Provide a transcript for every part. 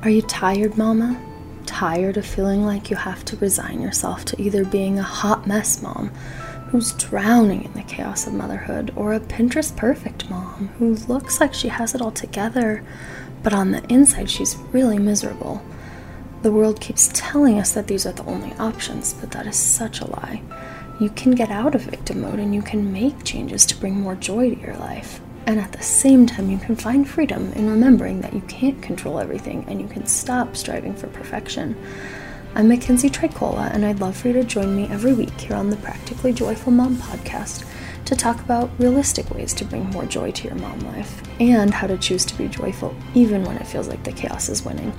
Are you tired, Mama? Tired of feeling like you have to resign yourself to either being a hot mess mom who's drowning in the chaos of motherhood, or a Pinterest perfect mom who looks like she has it all together, but on the inside she's really miserable? The world keeps telling us that these are the only options, but that is such a lie. You can get out of victim mode and you can make changes to bring more joy to your life. And at the same time, you can find freedom in remembering that you can't control everything and you can stop striving for perfection. I'm Mackenzie Tricola, and I'd love for you to join me every week here on the Practically Joyful Mom podcast to talk about realistic ways to bring more joy to your mom life and how to choose to be joyful even when it feels like the chaos is winning.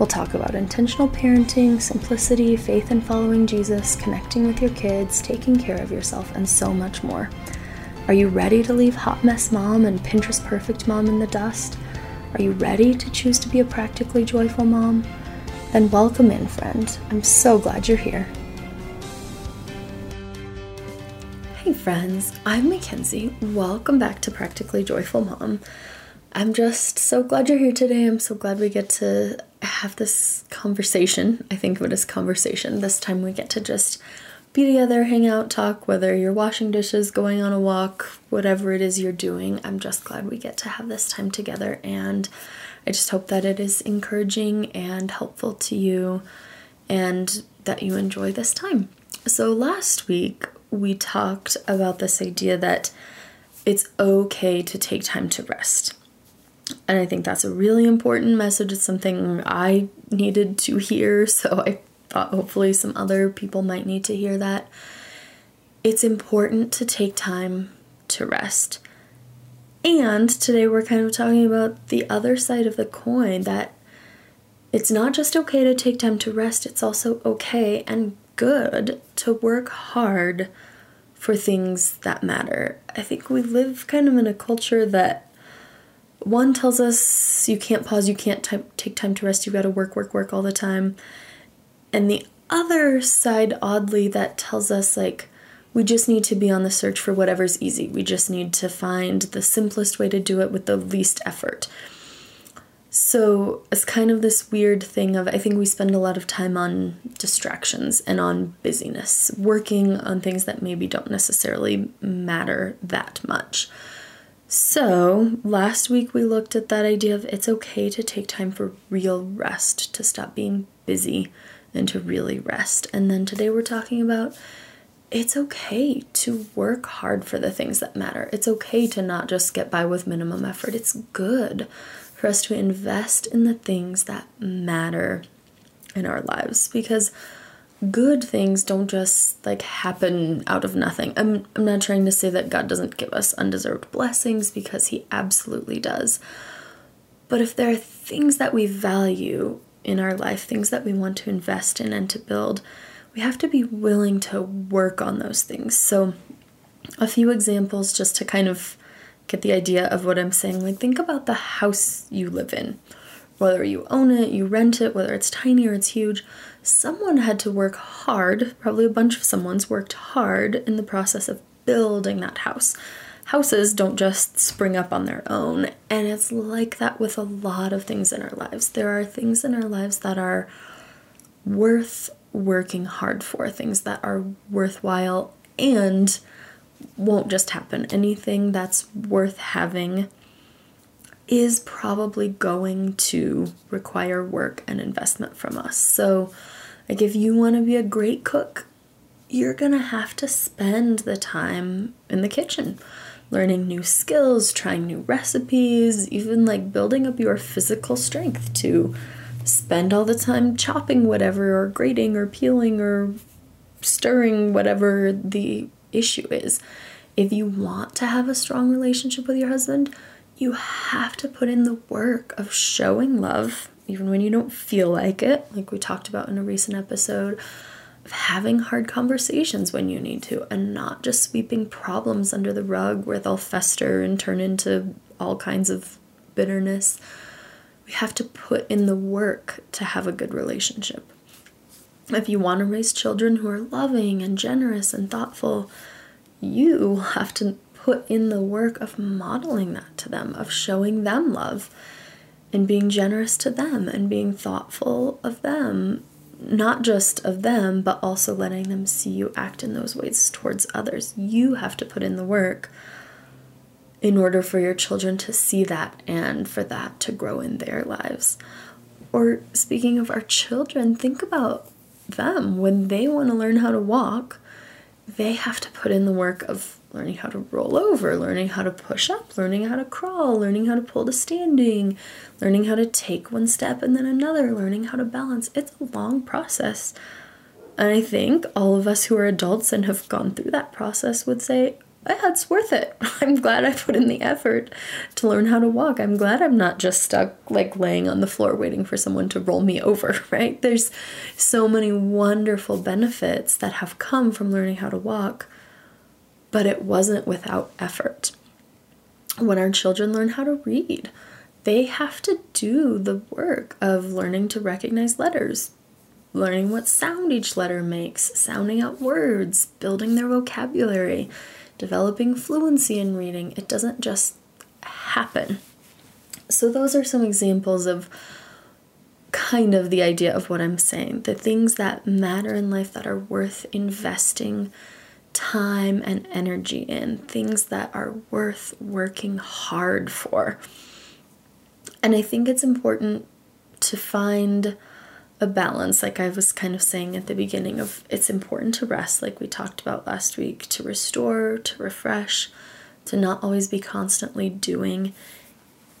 We'll talk about intentional parenting, simplicity, faith in following Jesus, connecting with your kids, taking care of yourself, and so much more. Are you ready to leave hot mess mom and Pinterest perfect mom in the dust? Are you ready to choose to be a practically joyful mom? Then welcome in, friend. I'm so glad you're here. Hey, friends, I'm Mackenzie. Welcome back to Practically Joyful Mom. I'm just so glad you're here today. I'm so glad we get to have this conversation. I think of it as conversation. This time we get to just be together, hang out, talk, whether you're washing dishes, going on a walk, whatever it is you're doing. I'm just glad we get to have this time together and I just hope that it is encouraging and helpful to you and that you enjoy this time. So, last week we talked about this idea that it's okay to take time to rest. And I think that's a really important message. It's something I needed to hear, so I Uh, hopefully some other people might need to hear that. It's important to take time to rest. And today we're kind of talking about the other side of the coin that it's not just okay to take time to rest, it's also okay and good to work hard for things that matter. I think we live kind of in a culture that one tells us you can't pause, you can't t- take time to rest, you gotta work, work, work all the time. And the other side, oddly, that tells us like we just need to be on the search for whatever's easy. We just need to find the simplest way to do it with the least effort. So it's kind of this weird thing of I think we spend a lot of time on distractions and on busyness, working on things that maybe don't necessarily matter that much. So, last week we looked at that idea of it's okay to take time for real rest, to stop being busy and to really rest. And then today we're talking about it's okay to work hard for the things that matter. It's okay to not just get by with minimum effort. It's good for us to invest in the things that matter in our lives because good things don't just like happen out of nothing. I'm I'm not trying to say that God doesn't give us undeserved blessings because he absolutely does. But if there are things that we value in our life, things that we want to invest in and to build, we have to be willing to work on those things. So, a few examples just to kind of get the idea of what I'm saying. Like, think about the house you live in. Whether you own it, you rent it, whether it's tiny or it's huge, someone had to work hard, probably a bunch of someone's worked hard in the process of building that house. Houses don't just spring up on their own, and it's like that with a lot of things in our lives. There are things in our lives that are worth working hard for, things that are worthwhile and won't just happen. Anything that's worth having is probably going to require work and investment from us. So, like, if you want to be a great cook, you're gonna have to spend the time in the kitchen learning new skills, trying new recipes, even like building up your physical strength to spend all the time chopping whatever or grating or peeling or stirring whatever the issue is. If you want to have a strong relationship with your husband, you have to put in the work of showing love, even when you don't feel like it, like we talked about in a recent episode, having hard conversations when you need to, and not just sweeping problems under the rug where they'll fester and turn into all kinds of bitterness we have to put in the work to have a good relationship. If you want to raise children who are loving and generous and thoughtful, you have to put in the work of modeling that to them, of showing them love. and being generous to them and being thoughtful of them not just of them, but also letting them see you act in those ways towards others. You have to put in the work in order for your children to see that and for that to grow in their lives. Or speaking of our children, think about them when they want to learn how to walk, they have to put in the work of learning how to roll over, learning how to push up, learning how to crawl, learning how to pull to standing, learning how to take one step and then another, learning how to balance. It's a long process. And I think all of us who are adults and have gone through that process would say, yeah, it's worth it. I'm glad I put in the effort to learn how to walk. I'm glad I'm not just stuck like laying on the floor waiting for someone to roll me over, right? There's so many wonderful benefits that have come from learning how to walk, but it wasn't without effort. When our children learn how to read, they have to do the work of learning to recognize letters, learning what sound each letter makes, sounding out words, building their vocabulary, developing fluency in reading. It doesn't just happen. So, those are some examples of kind of the idea of what I'm saying. The things that matter in life that are worth investing time and energy in, things that are worth working hard for. And I think it's important to find a balance, like I was kind of saying at the beginning, of it's important to rest, like we talked about last week, to restore, to refresh, to not always be constantly doing.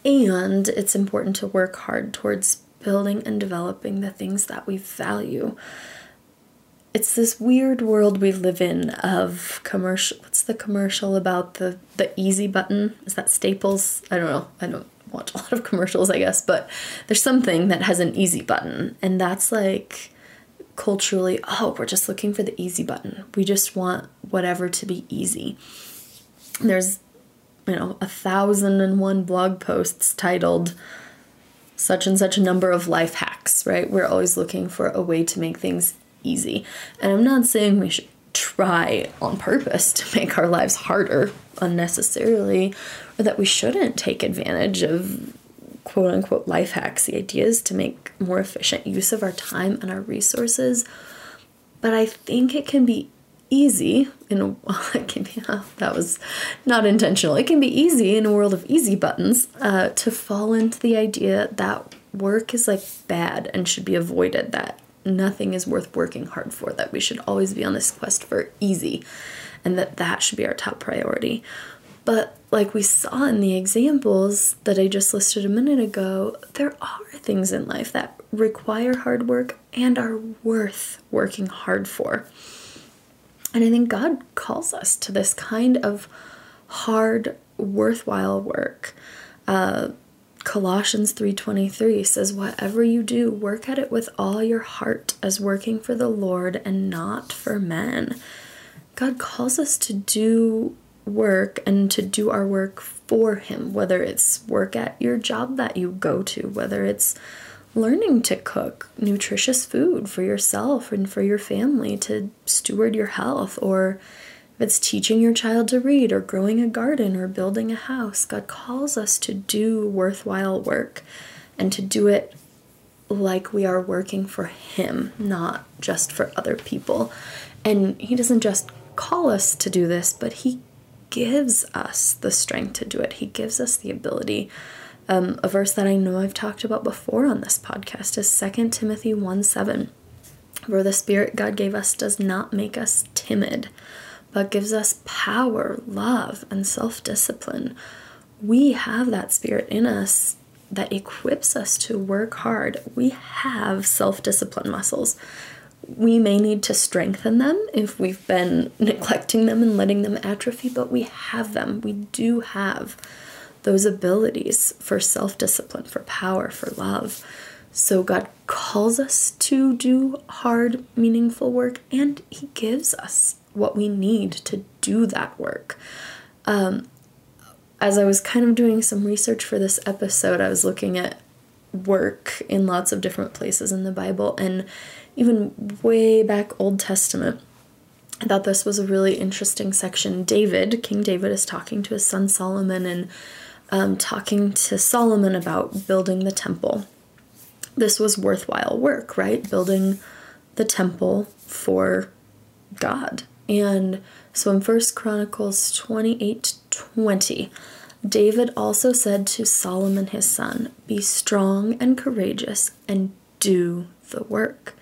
And it's important to work hard towards building and developing the things that we value. It's this weird world we live in of commercial. What's the commercial about the the easy button? Is that Staples? I don't know. I don't watch a lot of commercials, I guess, but there's something that has an easy button, and that's like culturally, oh, we're just looking for the easy button. We just want whatever to be easy. There's, you know, a thousand and one blog posts titled such and such a number of life hacks, right? We're always looking for a way to make things easy. And I'm not saying we should try on purpose to make our lives harder unnecessarily or that we shouldn't take advantage of quote unquote life hacks. The idea is to make more efficient use of our time and our resources. But I think it can be easy in a it can be oh, that was not intentional. It can be easy in a world of easy buttons uh, to fall into the idea that work is like bad and should be avoided. That nothing is worth working hard for. That we should always be on this quest for easy, and that that should be our top priority. But like we saw in the examples that I just listed a minute ago, there are things in life that require hard work and are worth working hard for. And I think God calls us to this kind of hard, worthwhile work. Uh, Colossians 3:23 says whatever you do work at it with all your heart as working for the Lord and not for men. God calls us to do work and to do our work for Him, whether it's work at your job that you go to, whether it's learning to cook nutritious food for yourself and for your family to steward your health, or if it's teaching your child to read, or growing a garden, or building a house. God calls us to do worthwhile work and to do it like we are working for Him, not just for other people. And He doesn't just call us to do this, but He gives us the strength to do it. He gives us the ability. Um, a verse that I know I've talked about before on this podcast is 2 Timothy 1 7, where the Spirit God gave us does not make us timid, but gives us power, love, and self discipline. We have that Spirit in us that equips us to work hard. We have self discipline muscles we may need to strengthen them if we've been neglecting them and letting them atrophy, but we have them. We do have those abilities for self discipline, for power, for love. So God calls us to do hard, meaningful work, and He gives us what we need to do that work. Um, as I was kind of doing some research for this episode, I was looking at work in lots of different places in the Bible, and even way back Old Testament. I thought this was a really interesting section. David, King David, is talking to his son Solomon, and um, talking to Solomon about building the temple. This was worthwhile work, right? Building the temple for God. And so in First Chronicles 28 20, David also said to Solomon his son, Be strong and courageous and do the work.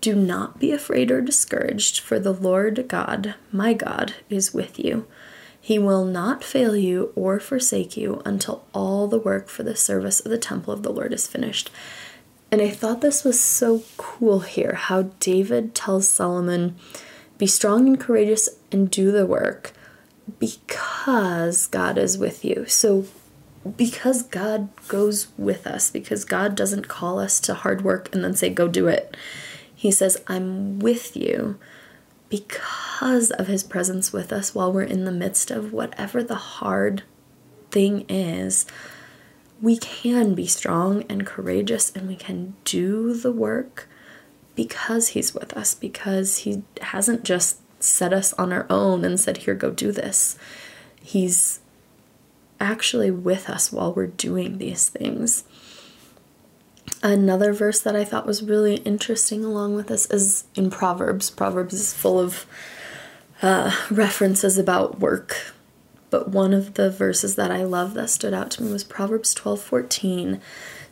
Do not be afraid or discouraged, for the Lord God, my God, is with you. He will not fail you or forsake you until all the work for the service of the temple of the Lord is finished. And I thought this was so cool here how David tells Solomon, Be strong and courageous and do the work because God is with you. So, because God goes with us, because God doesn't call us to hard work and then say, Go do it. He says, I'm with you because of his presence with us while we're in the midst of whatever the hard thing is, we can be strong and courageous and we can do the work because he's with us, because he hasn't just set us on our own and said, Here, go do this. He's actually with us while we're doing these things. Another verse that I thought was really interesting along with this is in Proverbs. Proverbs is full of uh, references about work, but one of the verses that I love that stood out to me was Proverbs 12 14,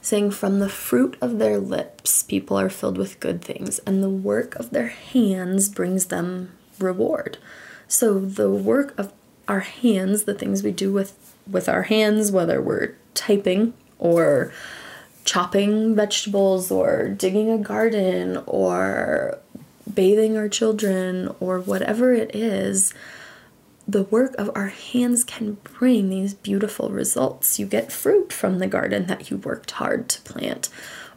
saying, From the fruit of their lips people are filled with good things, and the work of their hands brings them reward. So the work of our hands, the things we do with, with our hands, whether we're typing or chopping vegetables or digging a garden or bathing our children or whatever it is, the work of our hands can bring these beautiful results. You get fruit from the garden that you worked hard to plant.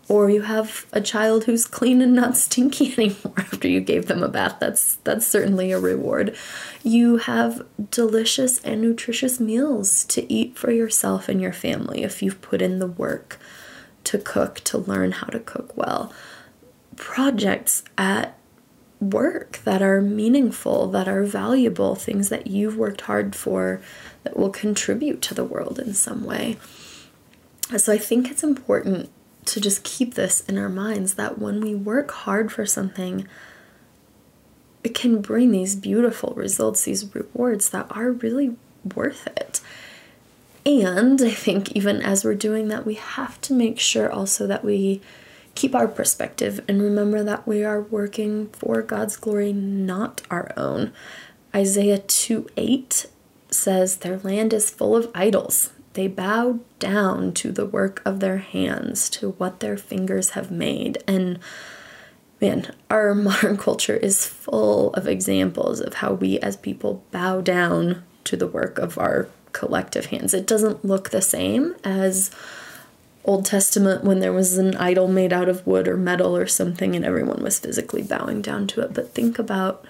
Or you have a child who's clean and not stinky anymore after you gave them a bath. That's that's certainly a reward. You have delicious and nutritious meals to eat for yourself and your family if you've put in the work to cook, to learn how to cook well. Projects at work that are meaningful, that are valuable, things that you've worked hard for that will contribute to the world in some way. So I think it's important to just keep this in our minds that when we work hard for something, it can bring these beautiful results, these rewards that are really worth it. And I think even as we're doing that, we have to make sure also that we keep our perspective and remember that we are working for God's glory, not our own. Isaiah 2 8 says, Their land is full of idols. They bow down to the work of their hands, to what their fingers have made. And man, our modern culture is full of examples of how we as people bow down to the work of our collective hands. It doesn't look the same as Old Testament when there was an idol made out of wood or metal or something and everyone was physically bowing down to it. But think about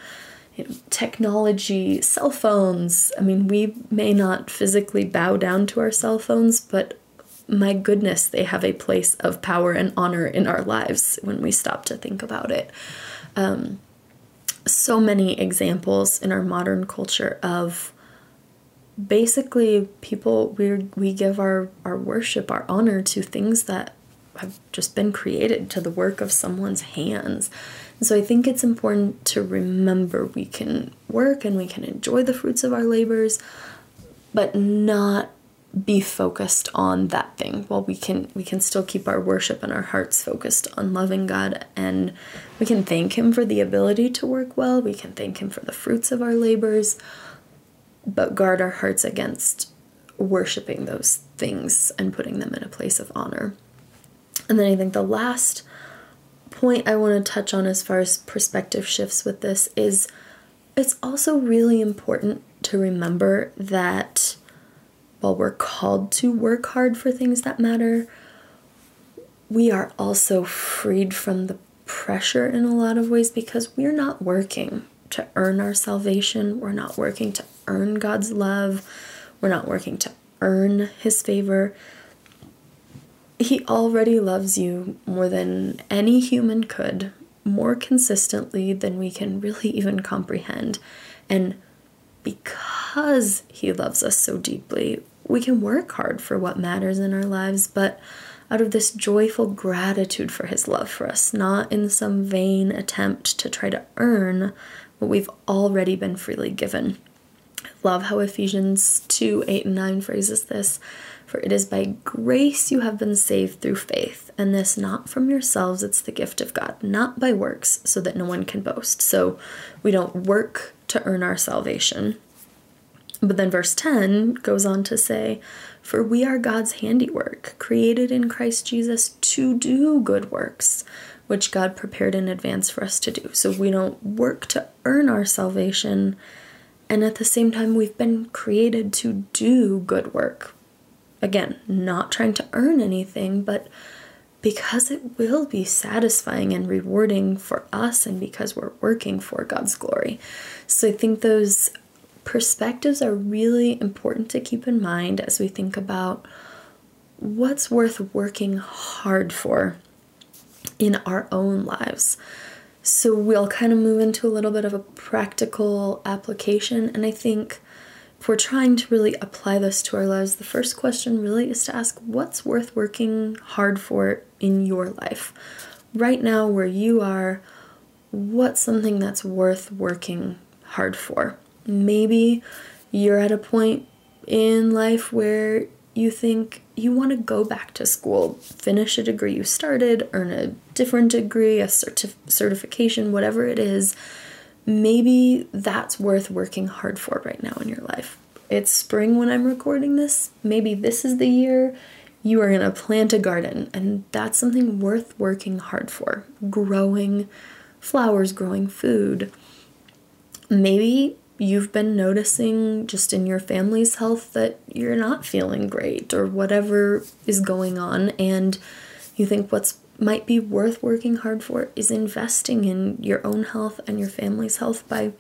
you know, technology, cell phones. I mean, we may not physically bow down to our cell phones, but my goodness, they have a place of power and honor in our lives when we stop to think about it. Um, so many examples in our modern culture of basically people we we give our our worship our honor to things that have just been created to the work of someone's hands. And so i think it's important to remember we can work and we can enjoy the fruits of our labors but not be focused on that thing. While we can we can still keep our worship and our hearts focused on loving god and we can thank him for the ability to work well we can thank him for the fruits of our labors but guard our hearts against worshiping those things and putting them in a place of honor. And then I think the last point I want to touch on as far as perspective shifts with this is it's also really important to remember that while we're called to work hard for things that matter, we are also freed from the pressure in a lot of ways because we're not working to earn our salvation. We're not working to earn God's love. We're not working to earn His favor. He already loves you more than any human could, more consistently than we can really even comprehend. And because He loves us so deeply, we can work hard for what matters in our lives, but out of this joyful gratitude for his love for us, not in some vain attempt to try to earn what we've already been freely given. Love how Ephesians 2 8 and 9 phrases this. For it is by grace you have been saved through faith, and this not from yourselves, it's the gift of God, not by works, so that no one can boast. So we don't work to earn our salvation. But then verse 10 goes on to say, For we are God's handiwork, created in Christ Jesus to do good works, which God prepared in advance for us to do. So we don't work to earn our salvation, and at the same time, we've been created to do good work, Again, not trying to earn anything, but because it will be satisfying and rewarding for us and because we're working for God's glory. So I think those perspectives are really important to keep in mind as we think about what's worth working hard for in our own lives. So we'll kind of move into a little bit of a practical application, and I think if we're trying to really apply this to our lives, the first question really is to ask what's worth working hard for in your life? Right now, where you are, what's something that's worth working hard for? Maybe you're at a point in life where you think you want to go back to school, finish a degree you started, earn a different degree, a certif- certification, whatever it is maybe that's worth working hard for right now in your life. It's spring when I'm recording this. Maybe this is the year you are going to plant a garden, and that's something worth working hard for. Growing flowers, growing food. Maybe you've been noticing just in your family's health that you're not feeling great or whatever is going on, and you think what's might be worth working hard for is investing in your own health and your family's health by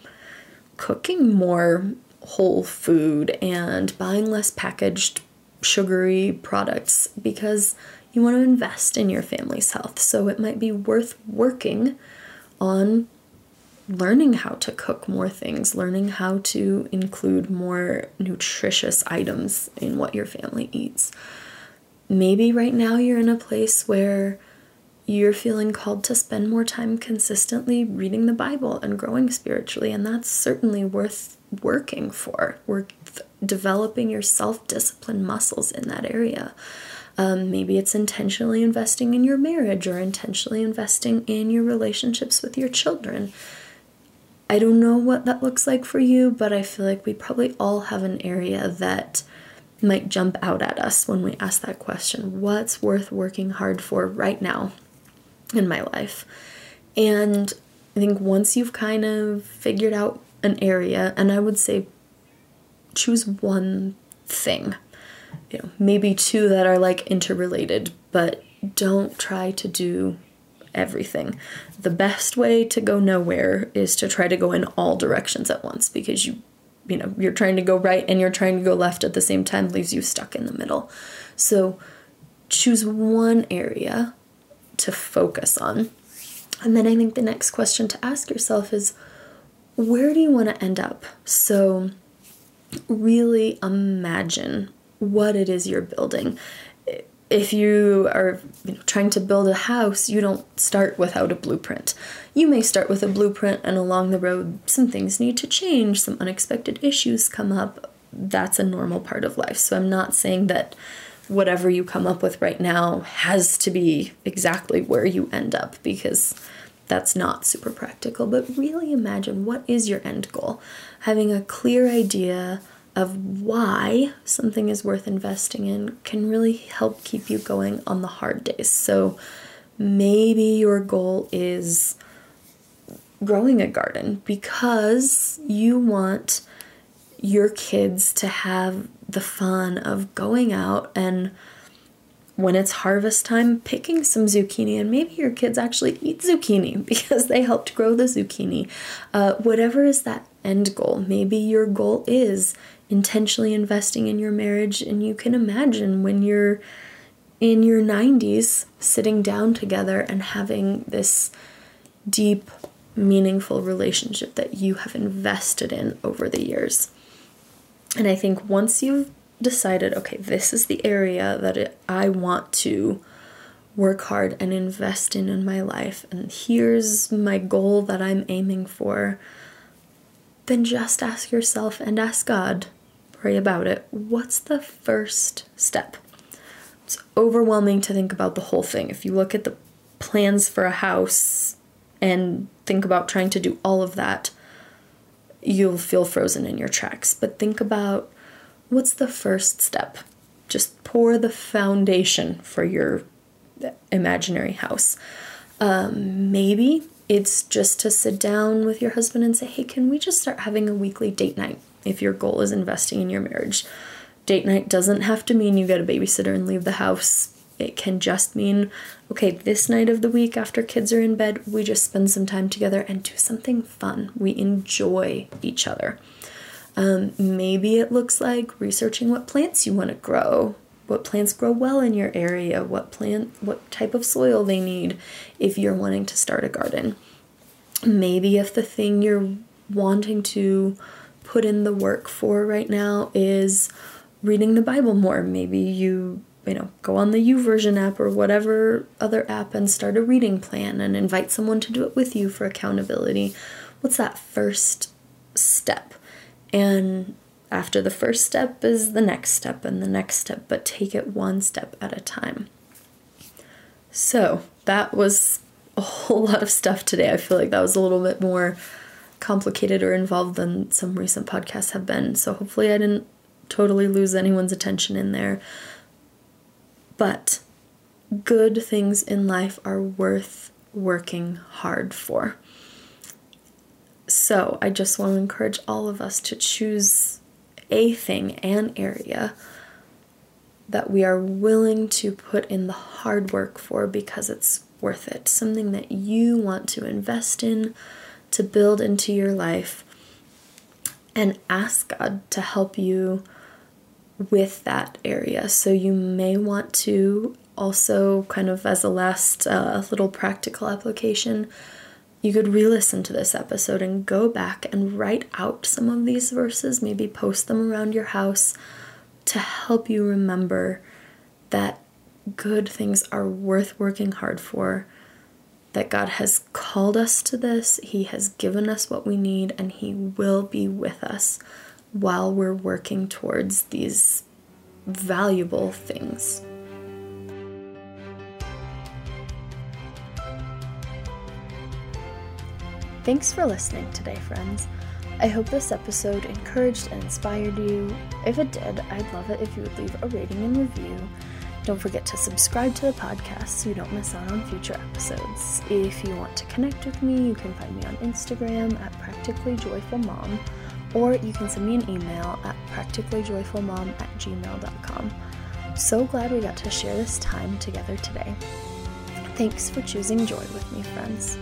cooking more whole food and buying less packaged sugary products because you want to invest in your family's health. So it might be worth working on learning how to cook more things, learning how to include more nutritious items in what your family eats. Maybe right now you're in a place where you're feeling called to spend more time consistently reading the Bible and growing spiritually, and that's certainly worth working for. Worth developing your self discipline muscles in that area. Um, maybe it's intentionally investing in your marriage or intentionally investing in your relationships with your children. I don't know what that looks like for you, but I feel like we probably all have an area that might jump out at us when we ask that question What's worth working hard for right now? in my life. And I think once you've kind of figured out an area, and I would say choose one thing, you know, maybe two that are like interrelated, but don't try to do everything. The best way to go nowhere is to try to go in all directions at once because you you know, you're trying to go right and you're trying to go left at the same time leaves you stuck in the middle. So choose one area to focus on. And then I think the next question to ask yourself is where do you want to end up? So, really imagine what it is you're building. If you are you know, trying to build a house, you don't start without a blueprint. You may start with a blueprint, and along the road, some things need to change, some unexpected issues come up. That's a normal part of life. So, I'm not saying that whatever you come up with right now has to be exactly where you end up because that's not super practical. But really imagine what is your end goal? Having a clear idea of why something is worth investing in can really help keep you going on the hard days. So maybe your goal is growing a garden because you want your kids to have the fun of going out and when it's harvest time, picking some zucchini, and maybe your kids actually eat zucchini because they helped grow the zucchini. Uh, whatever is that end goal, maybe your goal is intentionally investing in your marriage, and you can imagine when you're in your 90s sitting down together and having this deep, meaningful relationship that you have invested in over the years. And I think once you've decided, okay, this is the area that it, I want to work hard and invest in in my life, and here's my goal that I'm aiming for, then just ask yourself and ask God, about it. What's the first step? It's overwhelming to think about the whole thing. If you look at the plans for a house and think about trying to do all of that, you'll feel frozen in your tracks. But think about what's the first step? Just pour the foundation for your imaginary house. Um, maybe it's just to sit down with your husband and say, hey, can we just start having a weekly date night if your goal is investing in your marriage? Date night doesn't have to mean you get a babysitter and leave the house. It can just mean, okay, this night of the week after kids are in bed, we just spend some time together and do something fun. We enjoy each other. Um, maybe it looks like researching what plants you want to grow, what plants grow well in your area, what plant, what type of soil they need if you're wanting to start a garden. Maybe if the thing you're wanting to put in the work for right now is reading the Bible more, maybe you you know, go on the YouVersion app or whatever other app and start a reading plan and invite someone to do it with you for accountability. What's that first step? And after the first step is the next step and the next step, but take it one step at a time. So that was a whole lot of stuff today. I feel like that was a little bit more complicated or involved than some recent podcasts have been. So hopefully I didn't totally lose anyone's attention in there. But good things in life are worth working hard for. So I just want to encourage all of us to choose a thing, an area that we are willing to put in the hard work for because it's worth it. Something that you want to invest in, to build into your life, and ask God to help you with that area. So you may want to also, kind of as a last uh, little practical application, you could re listen to this episode and go back and write out some of these verses, maybe post them around your house to help you remember that good things are worth working hard for, that God has called us to this, He has given us what we need, and He will be with us while we're working towards these valuable things. Thanks for listening today, friends. I hope this episode encouraged and inspired you. If it did, I'd love it if you would leave a rating and review. Don't forget to subscribe to the podcast so you don't miss out on future episodes. If you want to connect with me, you can find me on Instagram at practicallyjoyfulmom or you can send me an email at practicallyjoyfulmom at gmail.com. So glad we got to share this time together today. Thanks for choosing joy with me, friends.